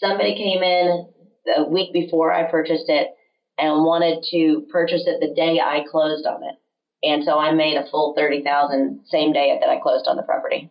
somebody came in a week before I purchased it and wanted to purchase it the day I closed on it. And so I made a full 30,000 same day that I closed on the property.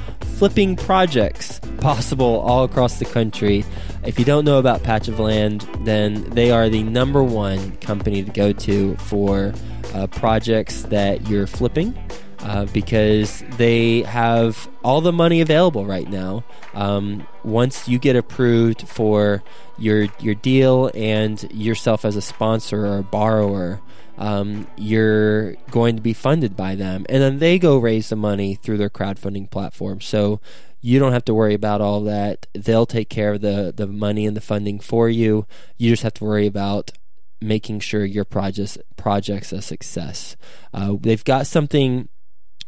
flipping projects possible all across the country. If you don't know about Patch of Land, then they are the number one company to go to for uh, projects that you're flipping. Uh, because they have all the money available right now. Um, once you get approved for your your deal and yourself as a sponsor or a borrower, um, you're going to be funded by them, and then they go raise the money through their crowdfunding platform. So you don't have to worry about all that. They'll take care of the the money and the funding for you. You just have to worry about making sure your projects projects a success. Uh, they've got something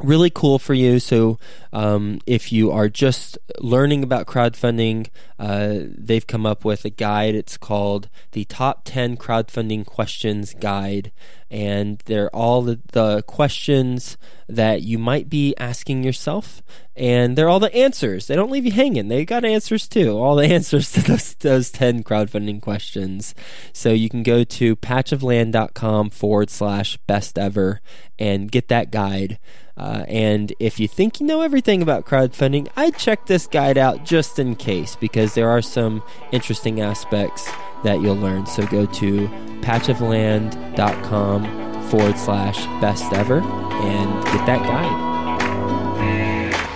really cool for you. So, um, if you are just learning about crowdfunding, uh, they've come up with a guide. It's called the Top 10 Crowdfunding Questions Guide. And they're all the, the questions that you might be asking yourself. And they're all the answers. They don't leave you hanging. They got answers too. All the answers to those, those 10 crowdfunding questions. So you can go to patchofland.com forward slash best ever and get that guide. Uh, and if you think you know everything about crowdfunding, I'd check this guide out just in case because there are some interesting aspects that you'll learn. So go to patchofland.com forward slash best ever and get that guide.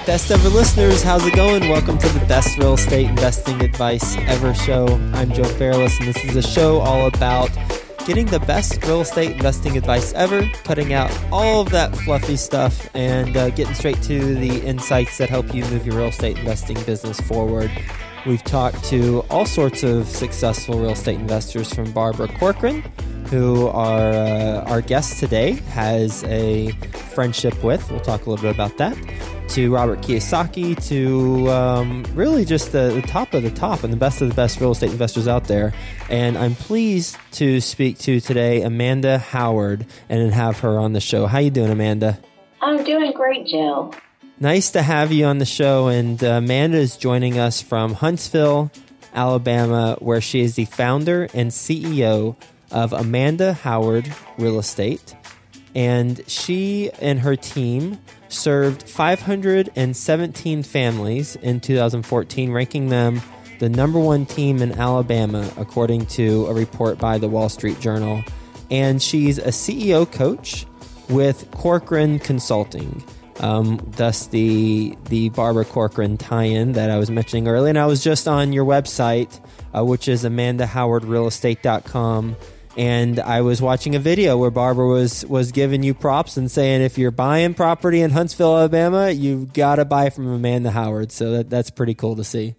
Best ever listeners, how's it going? Welcome to the best real estate investing advice ever show. I'm Joe Fairless, and this is a show all about getting the best real estate investing advice ever, cutting out all of that fluffy stuff, and uh, getting straight to the insights that help you move your real estate investing business forward. We've talked to all sorts of successful real estate investors from Barbara Corcoran, who our, uh, our guest today has a friendship with. We'll talk a little bit about that to Robert Kiyosaki, to um, really just the, the, top of the top and the best of the best real estate investors out there. And I'm pleased to speak to today Amanda Howard and have her on the show. How you doing, Amanda? I'm doing great, Jill. Nice to have you on the show. And uh, Amanda is joining us from Huntsville, Alabama, where she is the founder and CEO of Amanda Howard Real Estate. And she and her team served 517 families in 2014, ranking them the number one team in Alabama, according to a report by the Wall Street Journal. And she's a CEO coach with Corcoran Consulting. Um, thus, the the Barbara Corcoran tie-in that I was mentioning earlier. And I was just on your website, uh, which is AmandaHowardRealEstate.com and I was watching a video where Barbara was was giving you props and saying if you're buying property in Huntsville, Alabama, you've got to buy from Amanda Howard. So that, that's pretty cool to see.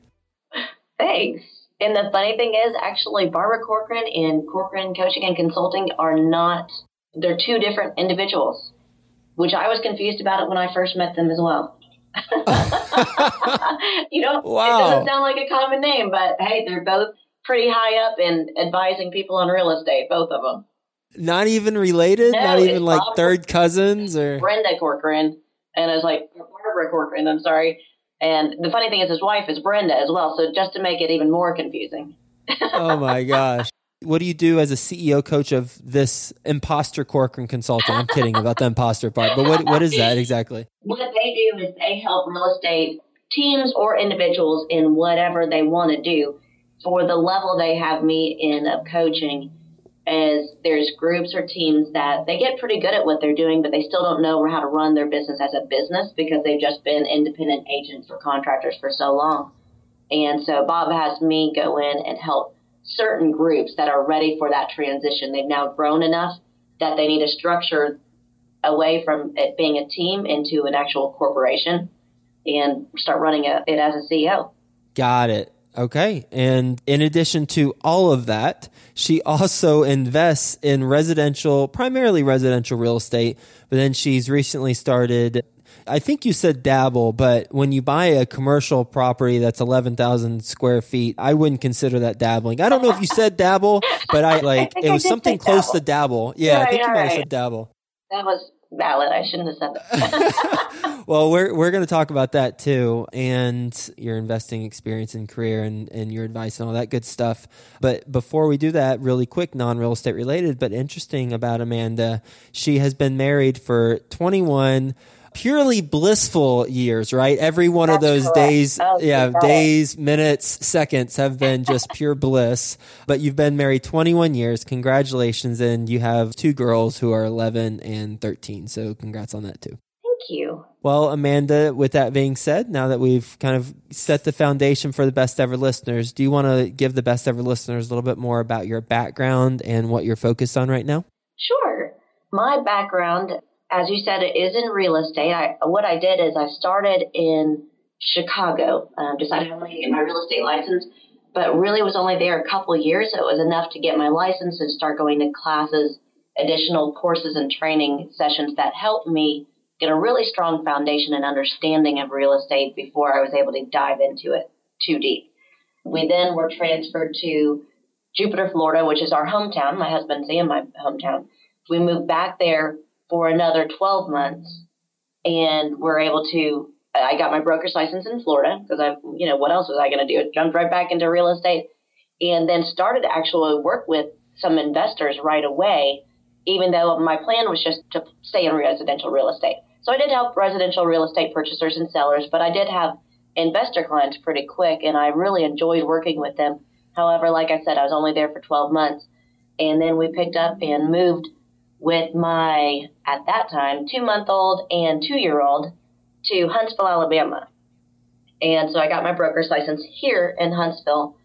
Thanks. And the funny thing is, actually, Barbara Corcoran and Corcoran Coaching and Consulting are not, they're two different individuals, which I was confused about it when I first met them as well. you know, wow. it doesn't sound like a common name, but hey, they're both pretty high up in advising people on real estate, both of them. Not even related? No, Not even like Bob third cousins or Brenda Corcoran. And I was like, Barbara Corcoran, I'm sorry. And the funny thing is his wife is Brenda as well, so just to make it even more confusing. oh my gosh. What do you do as a CEO coach of this imposter Corcoran consulting? I'm kidding about the imposter part, but what what is that exactly? What they do is they help real estate teams or individuals in whatever they want to do for the level they have me in of coaching is there's groups or teams that they get pretty good at what they're doing, but they still don't know how to run their business as a business because they've just been independent agents or contractors for so long. And so Bob has me go in and help certain groups that are ready for that transition. They've now grown enough that they need a structure away from it being a team into an actual corporation and start running it as a CEO. Got it. Okay. And in addition to all of that, she also invests in residential, primarily residential real estate, but then she's recently started I think you said dabble, but when you buy a commercial property that's 11,000 square feet, I wouldn't consider that dabbling. I don't know if you said dabble, but I like, I it was something close dabble. to dabble. Yeah, I think you might have said dabble. That was valid. I shouldn't have said that. well, we're we're going to talk about that too, and your investing experience and career, and and your advice and all that good stuff. But before we do that, really quick, non real estate related, but interesting about Amanda. She has been married for 21 purely blissful years, right? Every one That's of those correct. days, yeah, days, minutes, seconds have been just pure bliss. But you've been married 21 years. Congratulations. And you have two girls who are 11 and 13. So congrats on that too. Thank you. Well, Amanda, with that being said, now that we've kind of set the foundation for the best ever listeners, do you want to give the best ever listeners a little bit more about your background and what you're focused on right now? Sure. My background as you said, it is in real estate. I, what I did is I started in Chicago, um, decided I wanted to get my real estate license, but really was only there a couple years. So it was enough to get my license and start going to classes, additional courses and training sessions that helped me get a really strong foundation and understanding of real estate before I was able to dive into it too deep. We then were transferred to Jupiter, Florida, which is our hometown, my husband's and my hometown. We moved back there for another 12 months and we're able to I got my broker's license in Florida because I, you know, what else was I going to do? Jumped right back into real estate and then started to actually work with some investors right away, even though my plan was just to stay in residential real estate. So I did help residential real estate purchasers and sellers, but I did have investor clients pretty quick and I really enjoyed working with them. However, like I said, I was only there for 12 months and then we picked up and moved with my, at that time, two month old and two year old to Huntsville, Alabama. And so I got my broker's license here in Huntsville.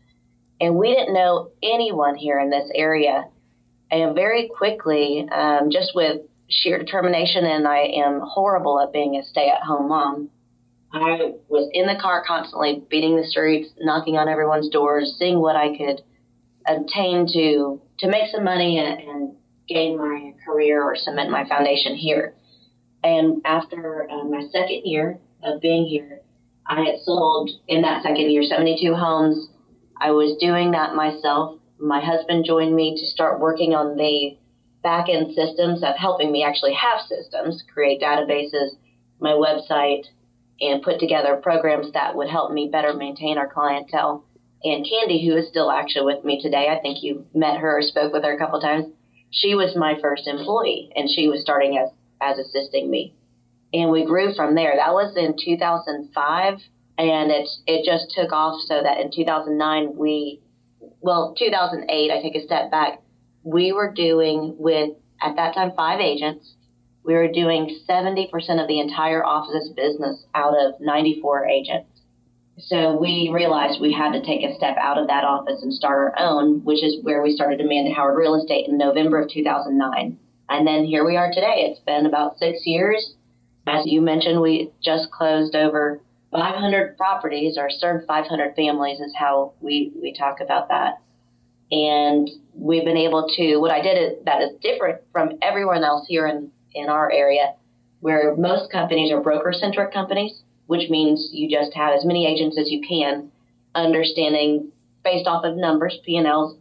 And we didn't know anyone here in this area. And very quickly, um, just with sheer determination, and I am horrible at being a stay at home mom, I was in the car constantly beating the streets, knocking on everyone's doors, seeing what I could obtain to to make some money and, and gain my career or cement my foundation here. And after uh, my second year of being here, I had sold in that second year 72 homes. I was doing that myself. My husband joined me to start working on the back end systems of helping me actually have systems, create databases, my website, and put together programs that would help me better maintain our clientele. And Candy, who is still actually with me today, I think you met her or spoke with her a couple times she was my first employee and she was starting as, as assisting me. And we grew from there. That was in 2005 and it, it just took off so that in 2009 we, well, 2008, I take a step back. We were doing with, at that time, five agents. We were doing 70% of the entire office's business out of 94 agents. So we realized we had to take a step out of that office and start our own, which is where we started Amanda Howard Real Estate in November of 2009. And then here we are today. It's been about six years. As you mentioned, we just closed over 500 properties or served 500 families is how we, we talk about that. And we've been able to, what I did is, that is different from everyone else here in, in our area, where most companies are broker centric companies which means you just have as many agents as you can, understanding based off of numbers, P&Ls.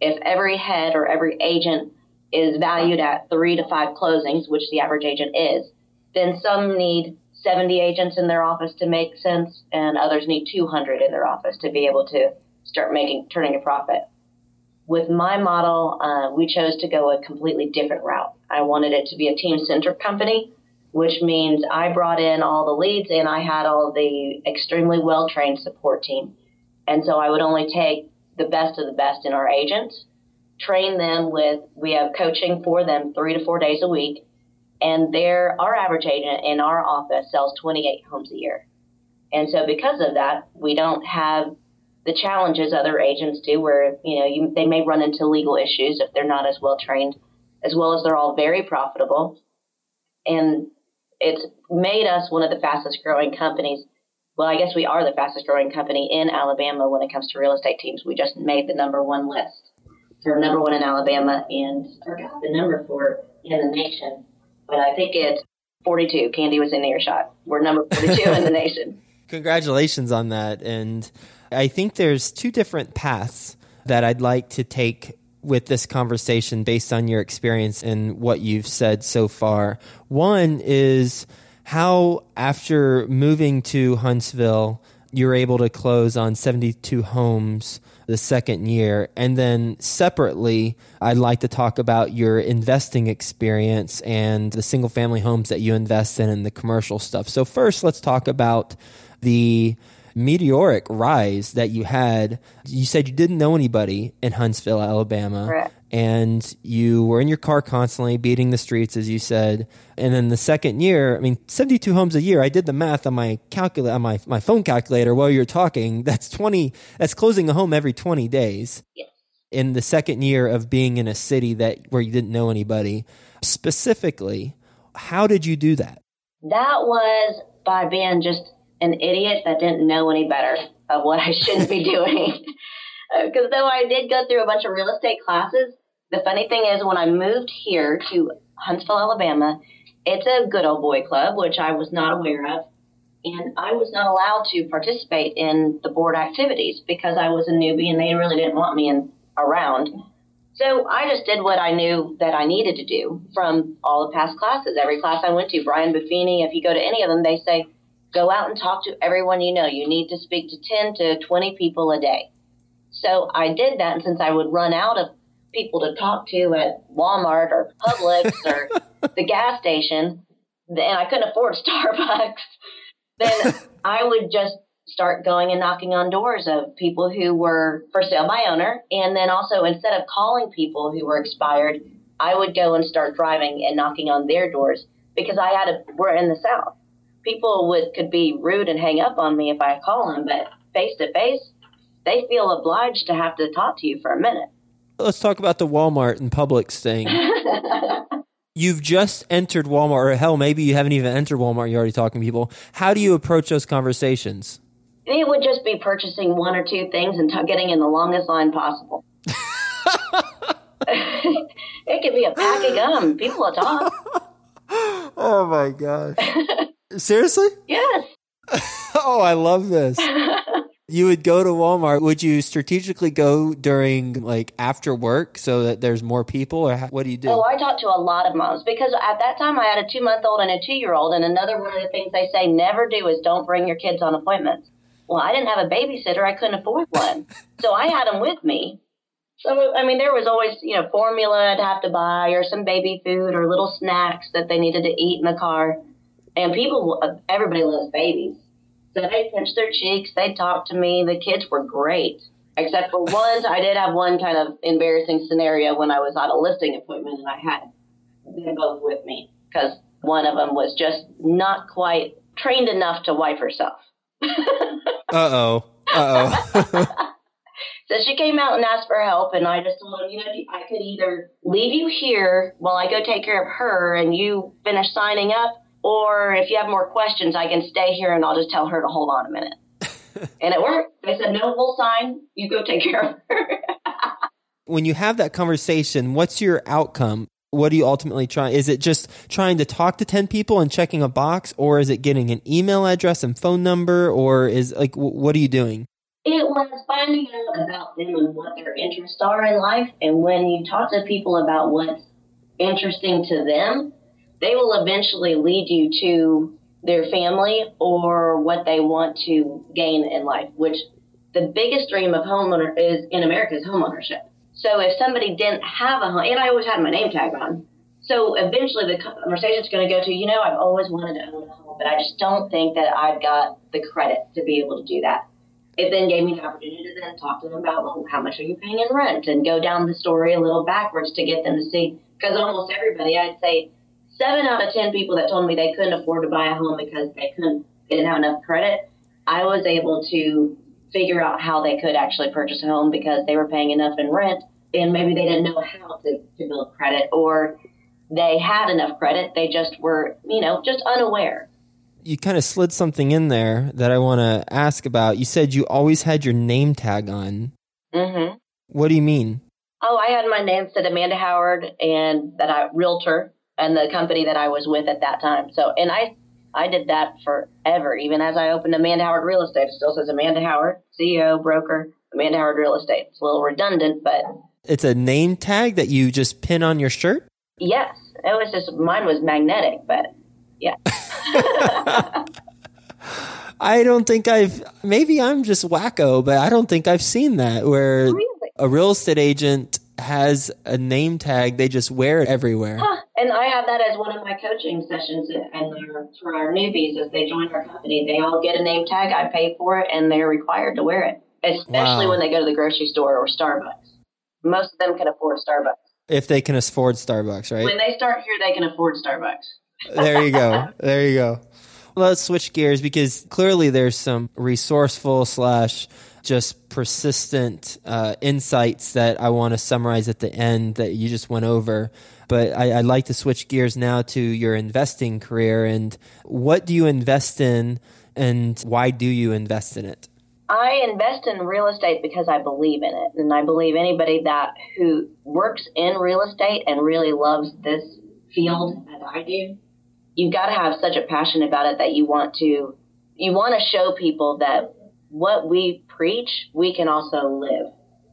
If every head or every agent is valued at three to five closings, which the average agent is, then some need 70 agents in their office to make sense, and others need 200 in their office to be able to start making turning a profit. With my model, uh, we chose to go a completely different route. I wanted it to be a team centric company which means I brought in all the leads and I had all the extremely well trained support team. And so I would only take the best of the best in our agents, train them with, we have coaching for them three to four days a week. And their, our average agent in our office sells 28 homes a year. And so because of that, we don't have the challenges other agents do where, you know, you, they may run into legal issues if they're not as well trained, as well as they're all very profitable. And it's made us one of the fastest growing companies well, I guess we are the fastest growing company in Alabama when it comes to real estate teams. We just made the number one list. So we're number one in Alabama and the number four in the nation, but I think it's 42. Candy was in earshot. We're number 42 in the nation. Congratulations on that. And I think there's two different paths that I'd like to take with this conversation based on your experience and what you've said so far. One is how, after moving to Huntsville, you're able to close on 72 homes the second year. And then separately, I'd like to talk about your investing experience and the single family homes that you invest in and the commercial stuff. So, first, let's talk about the meteoric rise that you had. You said you didn't know anybody in Huntsville, Alabama. Correct. And you were in your car constantly, beating the streets, as you said. And then the second year, I mean, 72 homes a year. I did the math on my calculator, on my, my phone calculator while you were talking. That's 20, that's closing a home every 20 days. Yes. In the second year of being in a city that where you didn't know anybody, specifically, how did you do that? That was by being just an idiot that didn't know any better of what I shouldn't be doing. Uh, because though I did go through a bunch of real estate classes, the funny thing is when I moved here to Huntsville, Alabama, it's a good old boy club, which I was not aware of. And I was not allowed to participate in the board activities because I was a newbie and they really didn't want me in, around. So I just did what I knew that I needed to do from all the past classes. Every class I went to, Brian Buffini, if you go to any of them, they say, go out and talk to everyone you know. You need to speak to 10 to 20 people a day. So I did that. And since I would run out of people to talk to at Walmart or Publix or the gas station, and I couldn't afford Starbucks, then I would just start going and knocking on doors of people who were for sale by owner. And then also, instead of calling people who were expired, I would go and start driving and knocking on their doors because I had a, we're in the South people would could be rude and hang up on me if I call them, but face to face, they feel obliged to have to talk to you for a minute. Let's talk about the Walmart and Publix thing. You've just entered Walmart, or hell, maybe you haven't even entered Walmart. You're already talking to people. How do you approach those conversations? It would just be purchasing one or two things and t- getting in the longest line possible. it could be a pack of gum. People will talk. Oh my gosh. Seriously? Yes. oh, I love this. you would go to Walmart. Would you strategically go during like after work so that there's more people, or how, what do you do? Oh, I talked to a lot of moms because at that time I had a two month old and a two year old, and another one of the things they say never do is don't bring your kids on appointments. Well, I didn't have a babysitter; I couldn't afford one, so I had them with me. So I mean, there was always you know formula I'd have to buy, or some baby food, or little snacks that they needed to eat in the car. And people, everybody loves babies. So they pinch their cheeks, they talk to me. The kids were great, except for one. I did have one kind of embarrassing scenario when I was at a listing appointment and I had them both with me because one of them was just not quite trained enough to wipe herself. uh oh. Uh oh. so she came out and asked for help, and I just told him, you know, I could either leave you here while I go take care of her and you finish signing up, or if you have more questions, I can stay here and I'll just tell her to hold on a minute. and it worked. They said, no, we'll sign. You go take care of her. when you have that conversation, what's your outcome? What are you ultimately trying? Is it just trying to talk to 10 people and checking a box, or is it getting an email address and phone number, or is like, what are you doing? It was finding out about them and what their interests are in life. And when you talk to people about what's interesting to them, they will eventually lead you to their family or what they want to gain in life, which the biggest dream of homeowner is in America is homeownership. So if somebody didn't have a home, and I always had my name tag on, so eventually the conversation is going to go to, you know, I've always wanted to own a home, but I just don't think that I've got the credit to be able to do that. It then gave me the opportunity to then talk to them about, well, how much are you paying in rent, and go down the story a little backwards to get them to see, because almost everybody, I'd say seven out of ten people that told me they couldn't afford to buy a home because they couldn't they didn't have enough credit, I was able to figure out how they could actually purchase a home because they were paying enough in rent and maybe they didn't know how to, to build credit or they had enough credit, they just were, you know, just unaware. you kind of slid something in there that I want to ask about. You said you always had your name tag on. Mm-hmm. What do you mean? Oh, I had my name said Amanda Howard and that I realtor and the company that I was with at that time. So, and I, I did that forever. Even as I opened Amanda Howard Real Estate, it still says Amanda Howard, CEO, broker, Amanda Howard Real Estate. It's a little redundant, but it's a name tag that you just pin on your shirt. Yes, it was just mine was magnetic, but yeah. I don't think I've maybe I'm just wacko, but I don't think I've seen that where really? a real estate agent has a name tag. They just wear it everywhere. Huh. And I have that as one of my coaching sessions and uh, for our newbies as they join our company. They all get a name tag. I pay for it and they're required to wear it, especially wow. when they go to the grocery store or Starbucks. Most of them can afford Starbucks. If they can afford Starbucks, right? When they start here, they can afford Starbucks. there you go. There you go. Let's switch gears because clearly there's some resourceful slash just persistent uh, insights that I want to summarize at the end that you just went over. But I, would like to switch gears now to your investing career and what do you invest in and why do you invest in it? I invest in real estate because I believe in it. And I believe anybody that who works in real estate and really loves this field as I do, you've got to have such a passion about it that you want to you want to show people that what we preach, we can also live.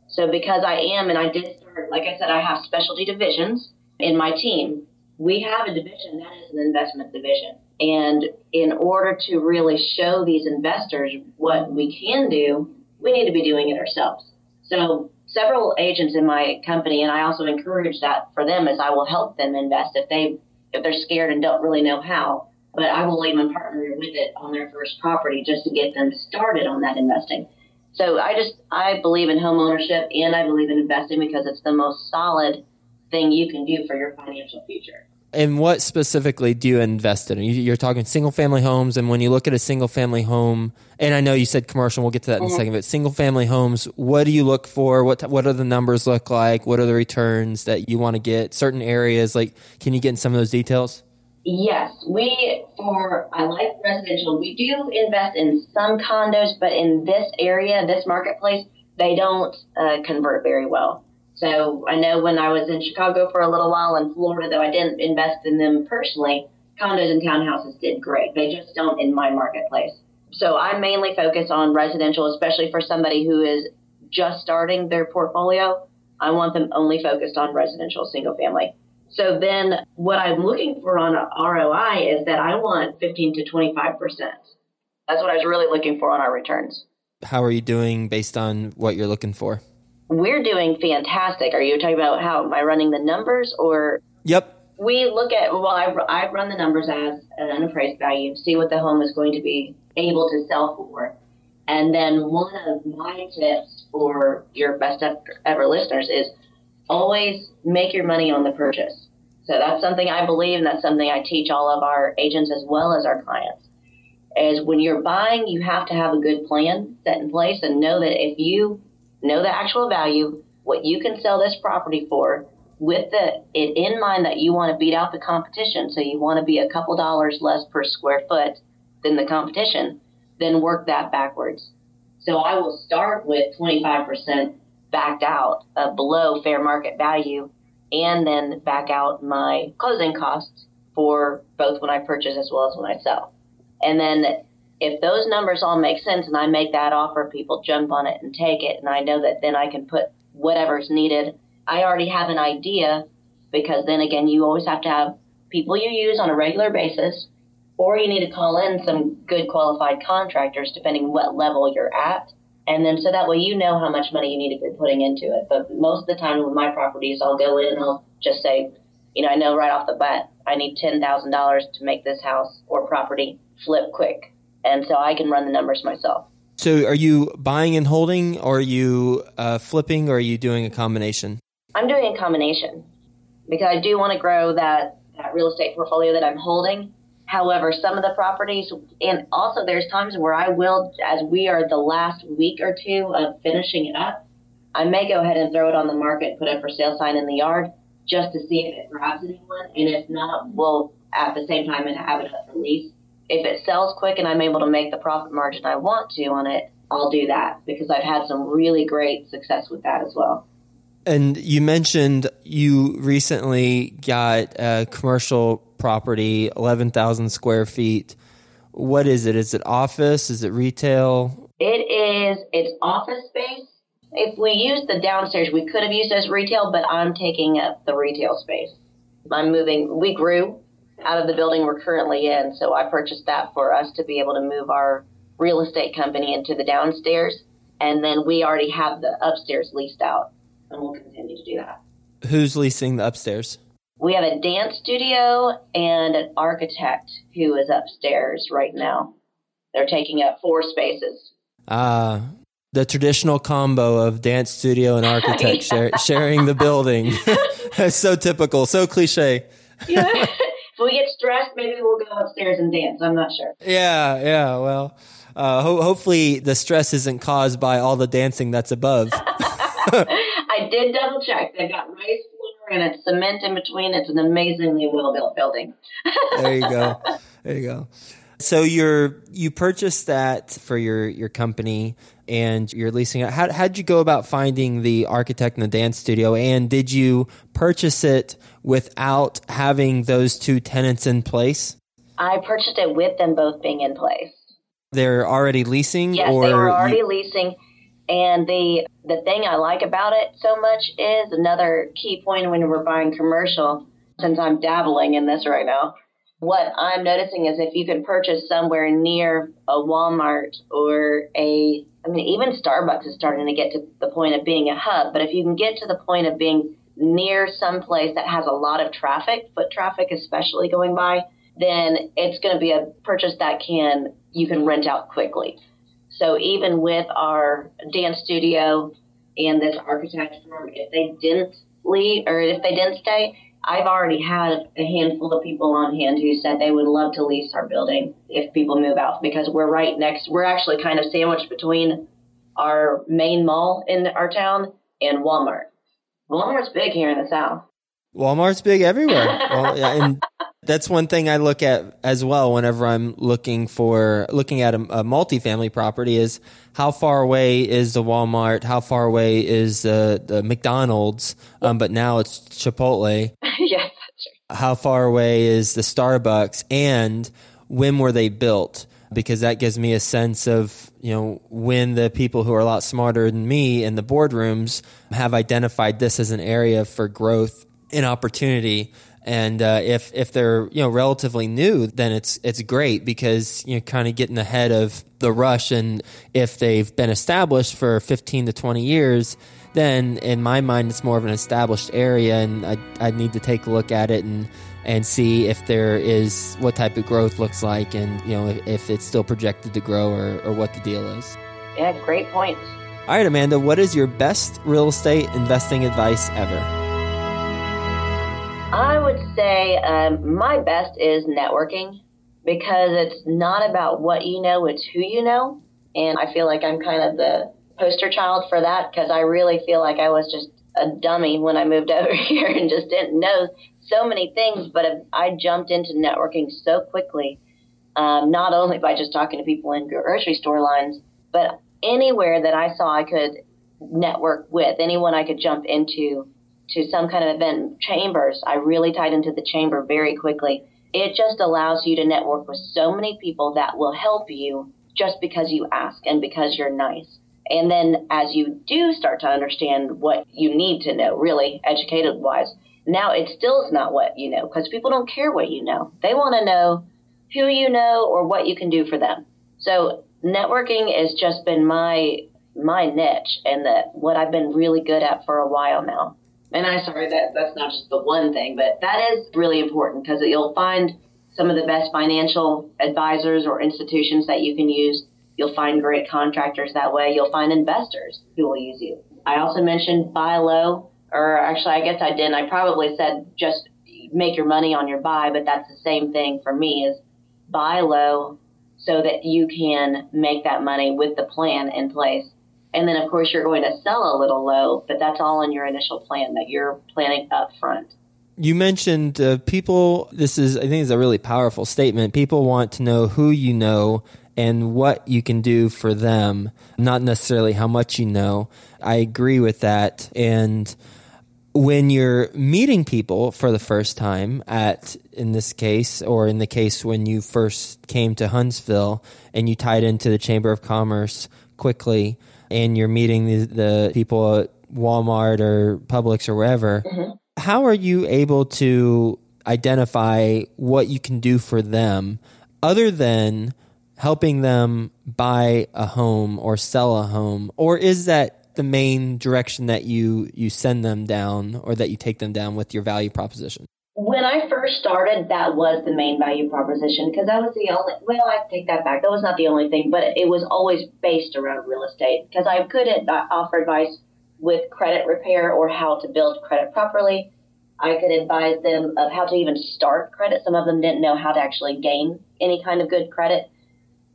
So because I am, and I did start, like I said, I have specialty divisions in my team. We have a division that is an investment division. And in order to really show these investors what we can do, we need to be doing it ourselves. So several agents in my company, and I also encourage that for them, is I will help them invest if they if they're scared and don't really know how but I will even partner with it on their first property just to get them started on that investing. So I just I believe in home ownership and I believe in investing because it's the most solid thing you can do for your financial future. And what specifically do you invest in? You're talking single family homes, and when you look at a single family home, and I know you said commercial, we'll get to that in mm-hmm. a second. But single family homes, what do you look for? What what do the numbers look like? What are the returns that you want to get? Certain areas, like, can you get in some of those details? Yes, we for I like residential. We do invest in some condos, but in this area, this marketplace, they don't uh, convert very well. So I know when I was in Chicago for a little while in Florida, though I didn't invest in them personally, condos and townhouses did great. They just don't in my marketplace. So I mainly focus on residential, especially for somebody who is just starting their portfolio. I want them only focused on residential single family. So then what I'm looking for on ROI is that I want 15 to 25%. That's what I was really looking for on our returns. How are you doing based on what you're looking for? We're doing fantastic. Are you talking about how am I running the numbers or? Yep. We look at, well, I, I run the numbers as an unappraised value, see what the home is going to be able to sell for. And then one of my tips for your best ever listeners is always make your money on the purchase. So that's something I believe, and that's something I teach all of our agents as well as our clients. Is when you're buying, you have to have a good plan set in place and know that if you know the actual value, what you can sell this property for, with the it in mind that you want to beat out the competition, so you want to be a couple dollars less per square foot than the competition, then work that backwards. So I will start with 25% backed out uh, below fair market value and then back out my closing costs for both when I purchase as well as when I sell. And then if those numbers all make sense and I make that offer, people jump on it and take it. And I know that then I can put whatever's needed. I already have an idea because then again, you always have to have people you use on a regular basis, or you need to call in some good qualified contractors depending what level you're at and then so that way you know how much money you need to be putting into it. But most of the time with my properties, I'll go in and I'll just say, you know, I know right off the bat I need ten thousand dollars to make this house or property flip quick, and so I can run the numbers myself. So, are you buying and holding, or are you uh, flipping, or are you doing a combination? I'm doing a combination because I do want to grow that that real estate portfolio that I'm holding However, some of the properties, and also there's times where I will, as we are the last week or two of finishing it up, I may go ahead and throw it on the market, put a for sale sign in the yard just to see if it grabs anyone. And if not, we'll at the same time and have it up for lease if it sells quick and I'm able to make the profit margin I want to on it, I'll do that because I've had some really great success with that as well. And you mentioned you recently got a commercial property, 11,000 square feet. What is it? Is it office? Is it retail? It is, it's office space. If we use the downstairs, we could have used as retail, but I'm taking up the retail space. I'm moving, we grew out of the building we're currently in, so I purchased that for us to be able to move our real estate company into the downstairs. And then we already have the upstairs leased out, and we'll continue to do that. Who's leasing the upstairs? We have a dance studio and an architect who is upstairs right now. They're taking up four spaces. Ah, uh, the traditional combo of dance studio and architect share, sharing the building. so typical, so cliche. yeah. If we get stressed, maybe we'll go upstairs and dance. I'm not sure. Yeah, yeah. Well, uh, ho- hopefully the stress isn't caused by all the dancing that's above. I did double check. They got floor and it's cement in between. It's an amazingly well built building. there you go. There you go. So you're you purchased that for your your company and you're leasing it. How how'd you go about finding the architect and the dance studio? And did you purchase it without having those two tenants in place? I purchased it with them both being in place. They're already leasing? Yes, or they were already you... leasing. And the the thing I like about it so much is another key point when we're buying commercial, since I'm dabbling in this right now. What I'm noticing is if you can purchase somewhere near a Walmart or a, I mean, even Starbucks is starting to get to the point of being a hub, but if you can get to the point of being near some place that has a lot of traffic, foot traffic especially going by, then it's going to be a purchase that can you can rent out quickly. So even with our dance studio and this architect firm, if they didn't leave or if they didn't stay, I've already had a handful of people on hand who said they would love to lease our building if people move out because we're right next. We're actually kind of sandwiched between our main mall in our town and Walmart. Walmart's big here in the South. Walmart's big everywhere. well, yeah, and that's one thing I look at as well whenever I'm looking for looking at a, a multifamily property is how far away is the Walmart? How far away is the, the McDonald's? Um, but now it's Chipotle. yes, How far away is the Starbucks? And when were they built? Because that gives me a sense of you know when the people who are a lot smarter than me in the boardrooms have identified this as an area for growth and opportunity and uh, if if they're you know relatively new, then it's it's great because you know kind of getting ahead of the rush. And if they've been established for fifteen to twenty years, then in my mind it's more of an established area, and I I need to take a look at it and and see if there is what type of growth looks like, and you know if, if it's still projected to grow or or what the deal is. Yeah, great points. All right, Amanda, what is your best real estate investing advice ever? I would say um, my best is networking because it's not about what you know, it's who you know. And I feel like I'm kind of the poster child for that because I really feel like I was just a dummy when I moved over here and just didn't know so many things. But I jumped into networking so quickly, um, not only by just talking to people in grocery store lines, but anywhere that I saw I could network with, anyone I could jump into to some kind of event chambers, I really tied into the chamber very quickly. It just allows you to network with so many people that will help you just because you ask and because you're nice. And then as you do start to understand what you need to know, really educated wise, now it still is not what you know because people don't care what you know. They want to know who you know or what you can do for them. So networking has just been my my niche and that what I've been really good at for a while now and I'm sorry that that's not just the one thing, but that is really important because you'll find some of the best financial advisors or institutions that you can use. You'll find great contractors that way. You'll find investors who will use you. I also mentioned buy low, or actually, I guess I didn't. I probably said just make your money on your buy, but that's the same thing for me is buy low so that you can make that money with the plan in place and then, of course, you're going to sell a little low, but that's all in your initial plan that you're planning up front. You mentioned uh, people, this is, I think, is a really powerful statement. People want to know who you know and what you can do for them, not necessarily how much you know. I agree with that. And when you're meeting people for the first time at in this case or in the case when you first came to Huntsville and you tied into the Chamber of Commerce quickly and you're meeting the, the people at Walmart or Publix or wherever mm-hmm. how are you able to identify what you can do for them other than helping them buy a home or sell a home or is that the main direction that you you send them down or that you take them down with your value proposition when I first started, that was the main value proposition because that was the only, well, I take that back. That was not the only thing, but it was always based around real estate because I couldn't uh, offer advice with credit repair or how to build credit properly. I could advise them of how to even start credit. Some of them didn't know how to actually gain any kind of good credit.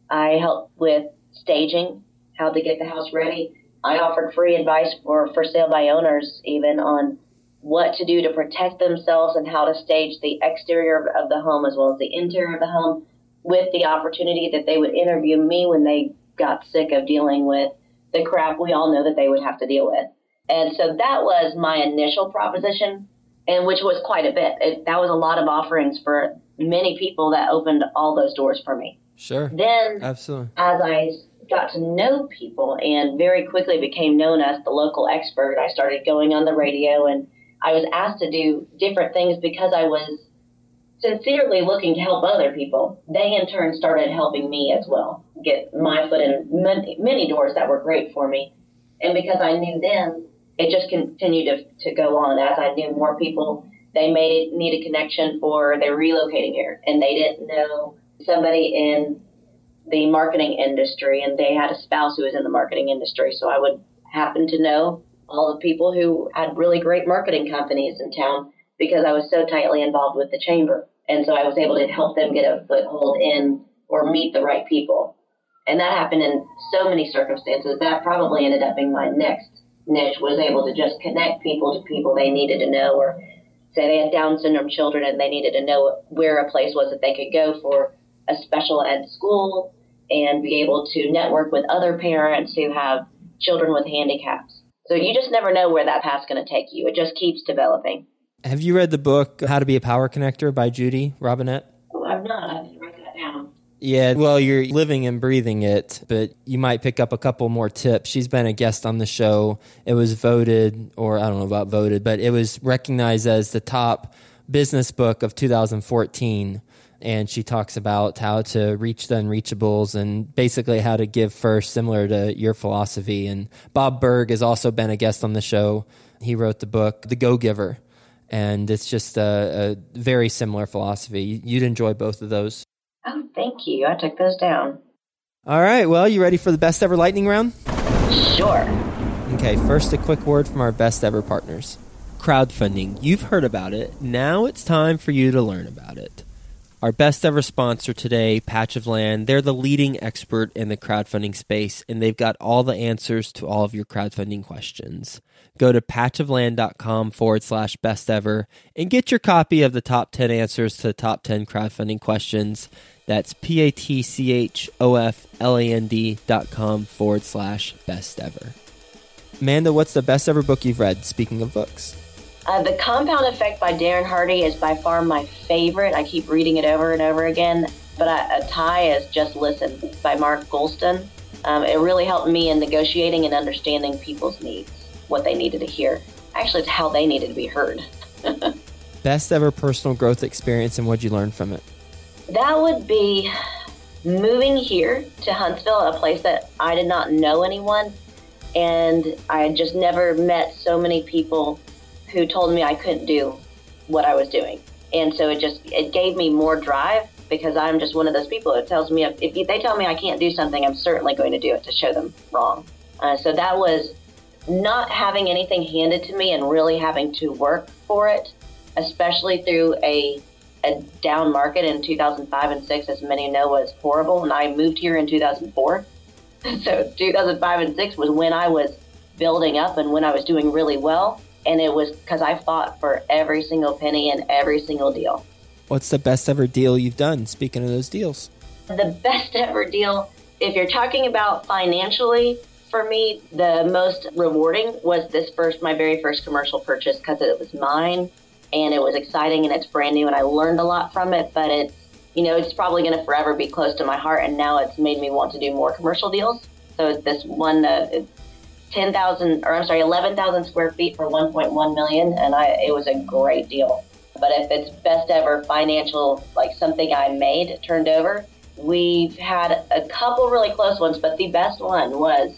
I helped with staging, how to get the house ready. I offered free advice for for sale by owners, even on what to do to protect themselves and how to stage the exterior of the home as well as the interior of the home, with the opportunity that they would interview me when they got sick of dealing with the crap we all know that they would have to deal with. And so that was my initial proposition, and which was quite a bit. It, that was a lot of offerings for many people that opened all those doors for me. Sure. Then, absolutely. As I got to know people and very quickly became known as the local expert, I started going on the radio and I was asked to do different things because I was sincerely looking to help other people. They in turn started helping me as well, get my foot in many, many doors that were great for me. And because I knew them, it just continued to, to go on as I knew more people. They made need a connection for they're relocating here and they didn't know somebody in the marketing industry and they had a spouse who was in the marketing industry. So I would happen to know all the people who had really great marketing companies in town because I was so tightly involved with the chamber. And so I was able to help them get a foothold in or meet the right people. And that happened in so many circumstances. That probably ended up being my next niche was able to just connect people to people they needed to know or say they had Down syndrome children and they needed to know where a place was that they could go for a special ed school and be able to network with other parents who have children with handicaps. So you just never know where that path's going to take you. It just keeps developing. Have you read the book How to Be a Power Connector by Judy Robinett? Oh, I've not. I didn't write that down. Yeah, well, you're living and breathing it, but you might pick up a couple more tips. She's been a guest on the show. It was voted, or I don't know about voted, but it was recognized as the top business book of 2014 and she talks about how to reach the unreachables and basically how to give first, similar to your philosophy. And Bob Burg has also been a guest on the show. He wrote the book, The Go Giver, and it's just a, a very similar philosophy. You'd enjoy both of those. Oh, thank you. I took those down. All right. Well, you ready for the best ever lightning round? Sure. Okay. First, a quick word from our best ever partners. Crowdfunding. You've heard about it. Now it's time for you to learn about it. Our best ever sponsor today, Patch of Land, they're the leading expert in the crowdfunding space, and they've got all the answers to all of your crowdfunding questions. Go to patchofland.com forward slash best ever and get your copy of the top 10 answers to the top 10 crowdfunding questions. That's P A T C H O F L A N D dot com forward slash best ever. Amanda, what's the best ever book you've read? Speaking of books. Uh, the Compound Effect by Darren Hardy is by far my favorite. I keep reading it over and over again. But I, a tie is Just Listen by Mark Goulston. Um, it really helped me in negotiating and understanding people's needs, what they needed to hear. Actually, it's how they needed to be heard. Best ever personal growth experience and what'd you learn from it? That would be moving here to Huntsville, a place that I did not know anyone. And I had just never met so many people who told me I couldn't do what I was doing. And so it just it gave me more drive because I'm just one of those people that tells me if, if they tell me I can't do something, I'm certainly going to do it to show them wrong. Uh, so that was not having anything handed to me and really having to work for it, especially through a a down market in 2005 and 6, as many know, was horrible. And I moved here in 2004. so 2005 and 6 was when I was building up and when I was doing really well And it was because I fought for every single penny and every single deal. What's the best ever deal you've done? Speaking of those deals, the best ever deal, if you're talking about financially, for me, the most rewarding was this first, my very first commercial purchase because it was mine and it was exciting and it's brand new and I learned a lot from it. But it's, you know, it's probably going to forever be close to my heart. And now it's made me want to do more commercial deals. So this one, uh, 10,000, or I'm sorry, 11,000 square feet for 1.1 million. And I, it was a great deal. But if it's best ever financial, like something I made turned over, we've had a couple really close ones, but the best one was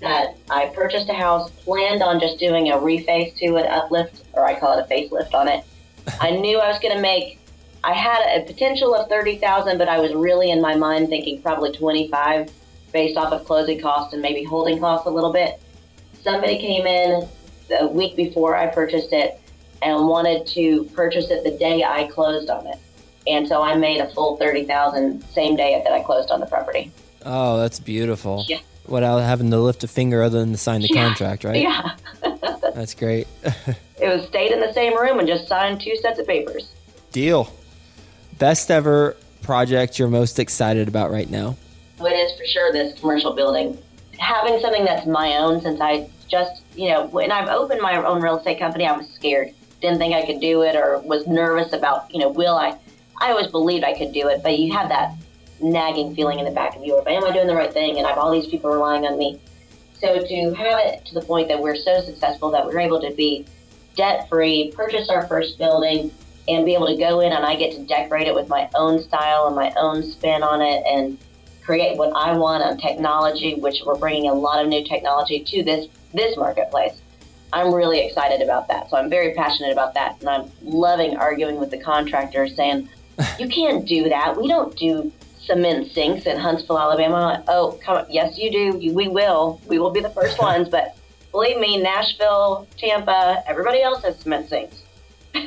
that I purchased a house, planned on just doing a reface to it, uplift, or I call it a facelift on it. I knew I was going to make. I had a potential of thirty thousand, but I was really in my mind thinking probably twenty five, based off of closing costs and maybe holding costs a little bit. Somebody came in the week before I purchased it and wanted to purchase it the day I closed on it, and so I made a full thirty thousand same day that I closed on the property. Oh, that's beautiful. Yeah without having to lift a finger other than to sign the Yeah. contract, right? Yeah. That's great. It was stayed in the same room and just signed two sets of papers. Deal. Best ever project you're most excited about right now? It is for sure this commercial building. Having something that's my own since I just, you know, when I've opened my own real estate company, I was scared. Didn't think I could do it or was nervous about, you know, will I? I always believed I could do it, but you have that nagging feeling in the back of you of, am I doing the right thing? And I have all these people relying on me. So to have it to the point that we're so successful that we're able to be debt free, purchase our first building, and be able to go in and I get to decorate it with my own style and my own spin on it and create what I want on technology, which we're bringing a lot of new technology to this this marketplace. I'm really excited about that. So I'm very passionate about that, and I'm loving arguing with the contractors, saying, "You can't do that. We don't do cement sinks in Huntsville, Alabama." Oh, come on. yes, you do. You, we will. We will be the first ones, but believe me, Nashville, Tampa, everybody else has cement sinks. so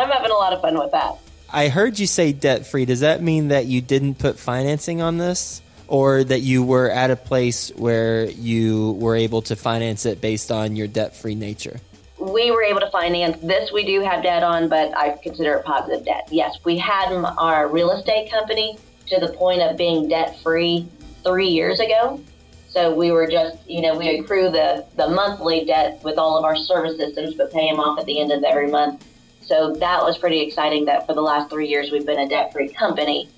I'm having a lot of fun with that. I heard you say debt free. Does that mean that you didn't put financing on this? Or that you were at a place where you were able to finance it based on your debt free nature? we were able to finance this we do have debt on but i consider it positive debt yes we had our real estate company to the point of being debt free three years ago so we were just you know we accrue the the monthly debt with all of our service systems but pay them off at the end of every month so that was pretty exciting that for the last three years we've been a debt free company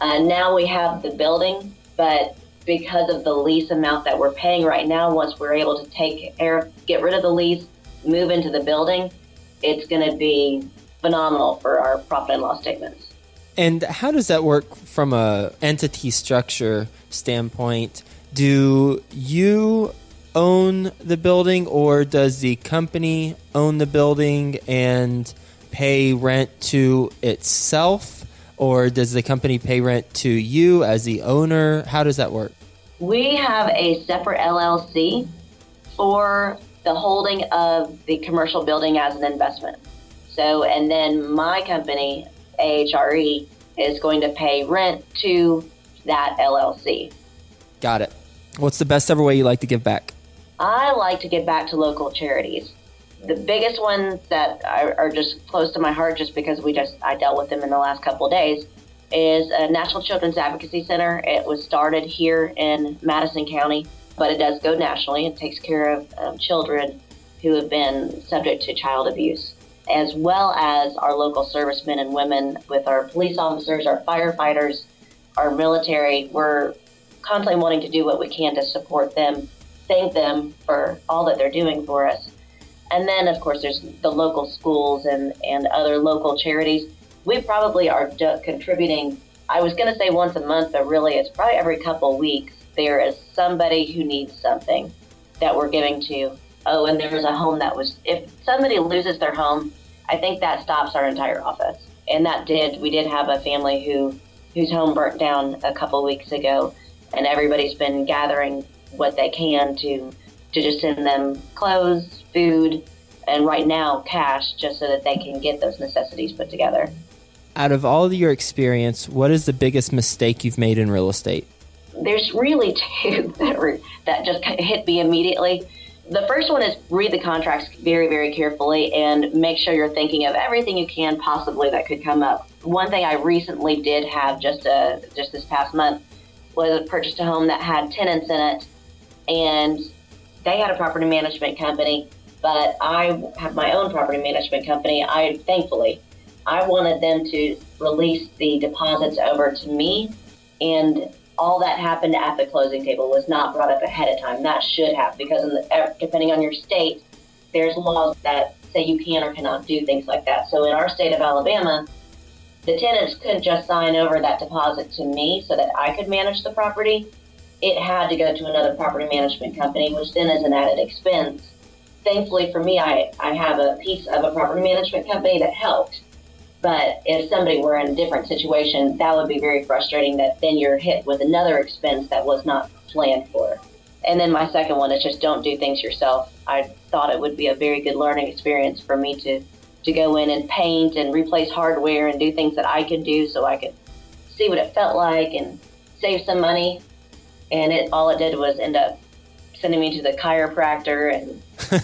uh, now we have the building but because of the lease amount that we're paying right now once we're able to take air get rid of the lease move into the building, it's going to be phenomenal for our profit and loss statements. And how does that work from a entity structure standpoint? Do you own the building or does the company own the building and pay rent to itself or does the company pay rent to you as the owner? How does that work? We have a separate LLC for the holding of the commercial building as an investment. So, and then my company, AHRE, is going to pay rent to that LLC. Got it. What's the best ever way you like to give back? I like to give back to local charities. The biggest ones that are, are just close to my heart, just because we just I dealt with them in the last couple of days, is a National Children's Advocacy Center. It was started here in Madison County, but it does go nationally. It takes care of um, children who have been subject to child abuse, as well as our local servicemen and women with our police officers, our firefighters, our military. We're constantly wanting to do what we can to support them, thank them for all that they're doing for us. And then, of course, there's the local schools and, and other local charities. We probably are contributing, I was going to say once a month, but really it's probably every couple weeks. There is somebody who needs something that we're giving to. Oh, and there was a home that was, if somebody loses their home, I think that stops our entire office. And that did, we did have a family who whose home burnt down a couple weeks ago, and everybody's been gathering what they can to to just send them clothes, food, and right now cash, just so that they can get those necessities put together. Out of all of your experience, what is the biggest mistake you've made in real estate? There's really two that were that just hit me immediately. The first one is read the contracts very, very carefully and make sure you're thinking of everything you can possibly that could come up. One thing I recently did have just a, uh, just this past month was purchased a home that had tenants in it, and they had a property management company, but I have my own property management company. I thankfully I wanted them to release the deposits over to me, and all that happened at the closing table was not brought up ahead of time. That should have, because the, depending on your state, there's laws that say you can or cannot do things like that. So in our state of Alabama, the tenants couldn't just sign over that deposit to me so that I could manage the property. It had to go to another property management company, which then is an added expense. Thankfully for me, I, I have a piece of a property management company that helped but if somebody were in a different situation, that would be very frustrating that then you're hit with another expense that was not planned for. And then my second one is just don't do things yourself. I thought it would be a very good learning experience for me to, to go in and paint and replace hardware and do things that I could do so I could see what it felt like and save some money. And it all it did was end up sending me to the chiropractor and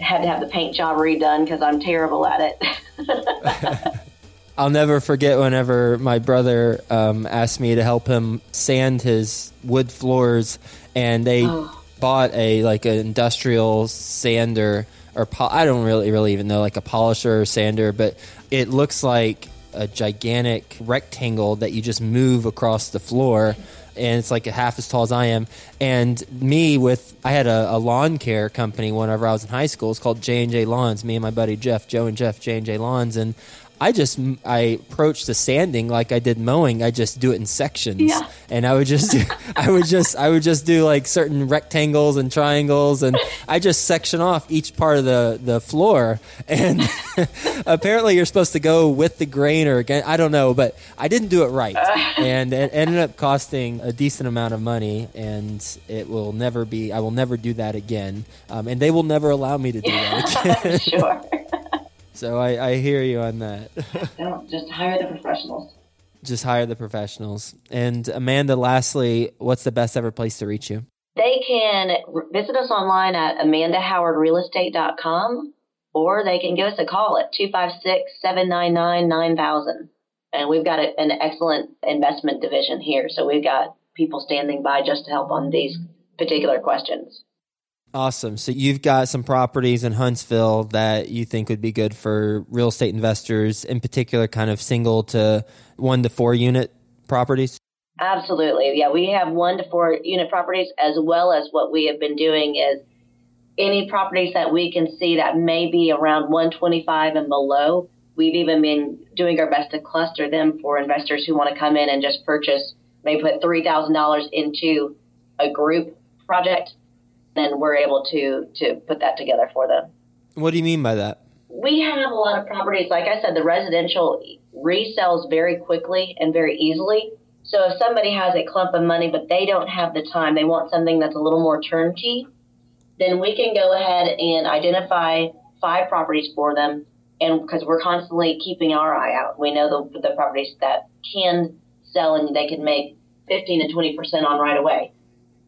had to have the paint job redone because I'm terrible at it. I'll never forget whenever my brother um, asked me to help him sand his wood floors, and they oh. bought a like an industrial sander or po- I don't really really even know like a polisher or sander, but it looks like a gigantic rectangle that you just move across the floor and it's like half as tall as I am. And me with I had a, a lawn care company whenever I was in high school. It's called J and J Lawns. Me and my buddy Jeff, Joe and Jeff, J and J Lawns, and I just I approach the sanding like I did mowing. I just do it in sections, yeah. and I would just do, I would just I would just do like certain rectangles and triangles, and I just section off each part of the the floor. And apparently, you're supposed to go with the grain or again I don't know, but I didn't do it right, and it ended up costing a decent amount of money, and it will never be. I will never do that again, um, and they will never allow me to do that again. sure. So I, I hear you on that. no, just hire the professionals. Just hire the professionals. And Amanda, lastly, what's the best ever place to reach you? They can visit us online at amandahowardrealestate.com or they can give us a call at 256 799 9000. And we've got a, an excellent investment division here. So we've got people standing by just to help on these particular questions. Awesome. So you've got some properties in Huntsville that you think would be good for real estate investors, in particular, kind of single to one to four unit properties? Absolutely. Yeah, we have one to four unit properties as well as what we have been doing is any properties that we can see that may be around 125 and below. We've even been doing our best to cluster them for investors who want to come in and just purchase, maybe put $3,000 into a group project then we're able to to put that together for them. What do you mean by that? We have a lot of properties. Like I said, the residential resells very quickly and very easily. So if somebody has a clump of money but they don't have the time, they want something that's a little more turnkey, then we can go ahead and identify five properties for them. And because we're constantly keeping our eye out, we know the, the properties that can sell and they can make 15 to 20% on right away.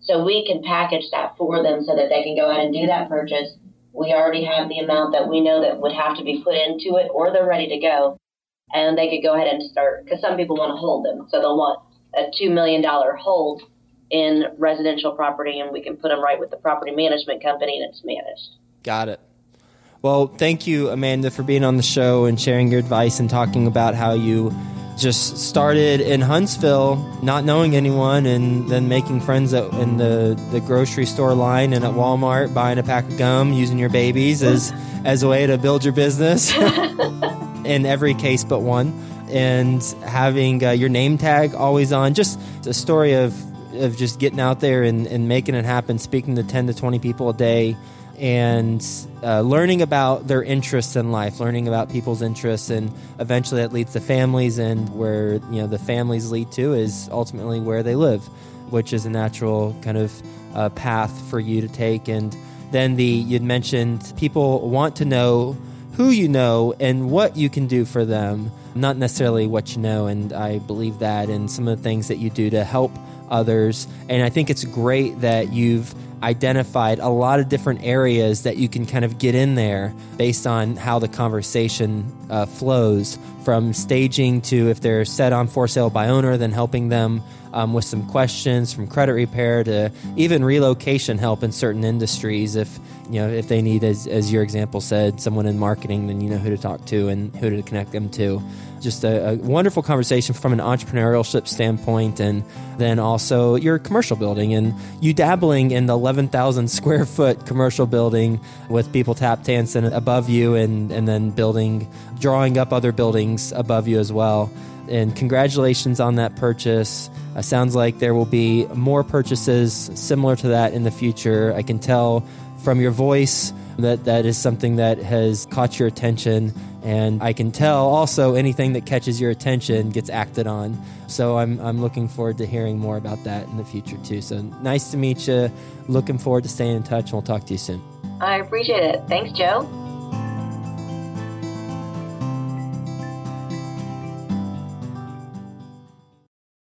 So we can package that for them so that they can go ahead and do that purchase. We already have the amount that we know that would have to be put into it, or they're ready to go. And they could go ahead and start, because some people want to hold them. So they'll want a $2 million hold in residential property, and we can put them right with the property management company, and it's managed. Got it. Well, thank you, Amanda, for being on the show and sharing your advice and talking about how you just started in Huntsville, not knowing anyone, and then making friends at, in the, the grocery store line and at Walmart, buying a pack of gum, using your babies as as a way to build your business. in every case but one, and having uh, your name tag always on. Just a story of of just getting out there and, and making it happen, speaking to ten to twenty people a day and uh, learning about their interests in life, learning about people's interests, and eventually that leads to families, and where you know the families lead to is ultimately where they live, which is a natural kind of uh, path for you to take. And then the you'd mentioned people want to know who you know and what you can do for them, not necessarily what you know. And I believe that, and some of the things that you do to help others. And I think it's great that you've identified a lot of different areas that you can kind of get in there based on how the conversation uh, flows from staging to if they're set on for sale by owner, then helping them um, with some questions from credit repair to even relocation help in certain industries. If you know if they need, as, as your example said, someone in marketing, then you know who to talk to and who to connect them to just a, a, wonderful conversation from an entrepreneurship standpoint, and then also your commercial building and you dabbling in the 11,000 square foot commercial building with people tap dancing above you, and and then building, drawing up other buildings above you as well. And congratulations on that purchase. Uh, sounds like there will be more purchases similar to that in the future. I can tell from your voice that that is something that has caught your attention and I can tell also anything that catches your attention gets acted on. So I'm, I'm looking forward to hearing more about that in the future too. So nice to meet you. Looking forward to staying in touch, and we'll talk to you soon. I appreciate it. Thanks, Joe.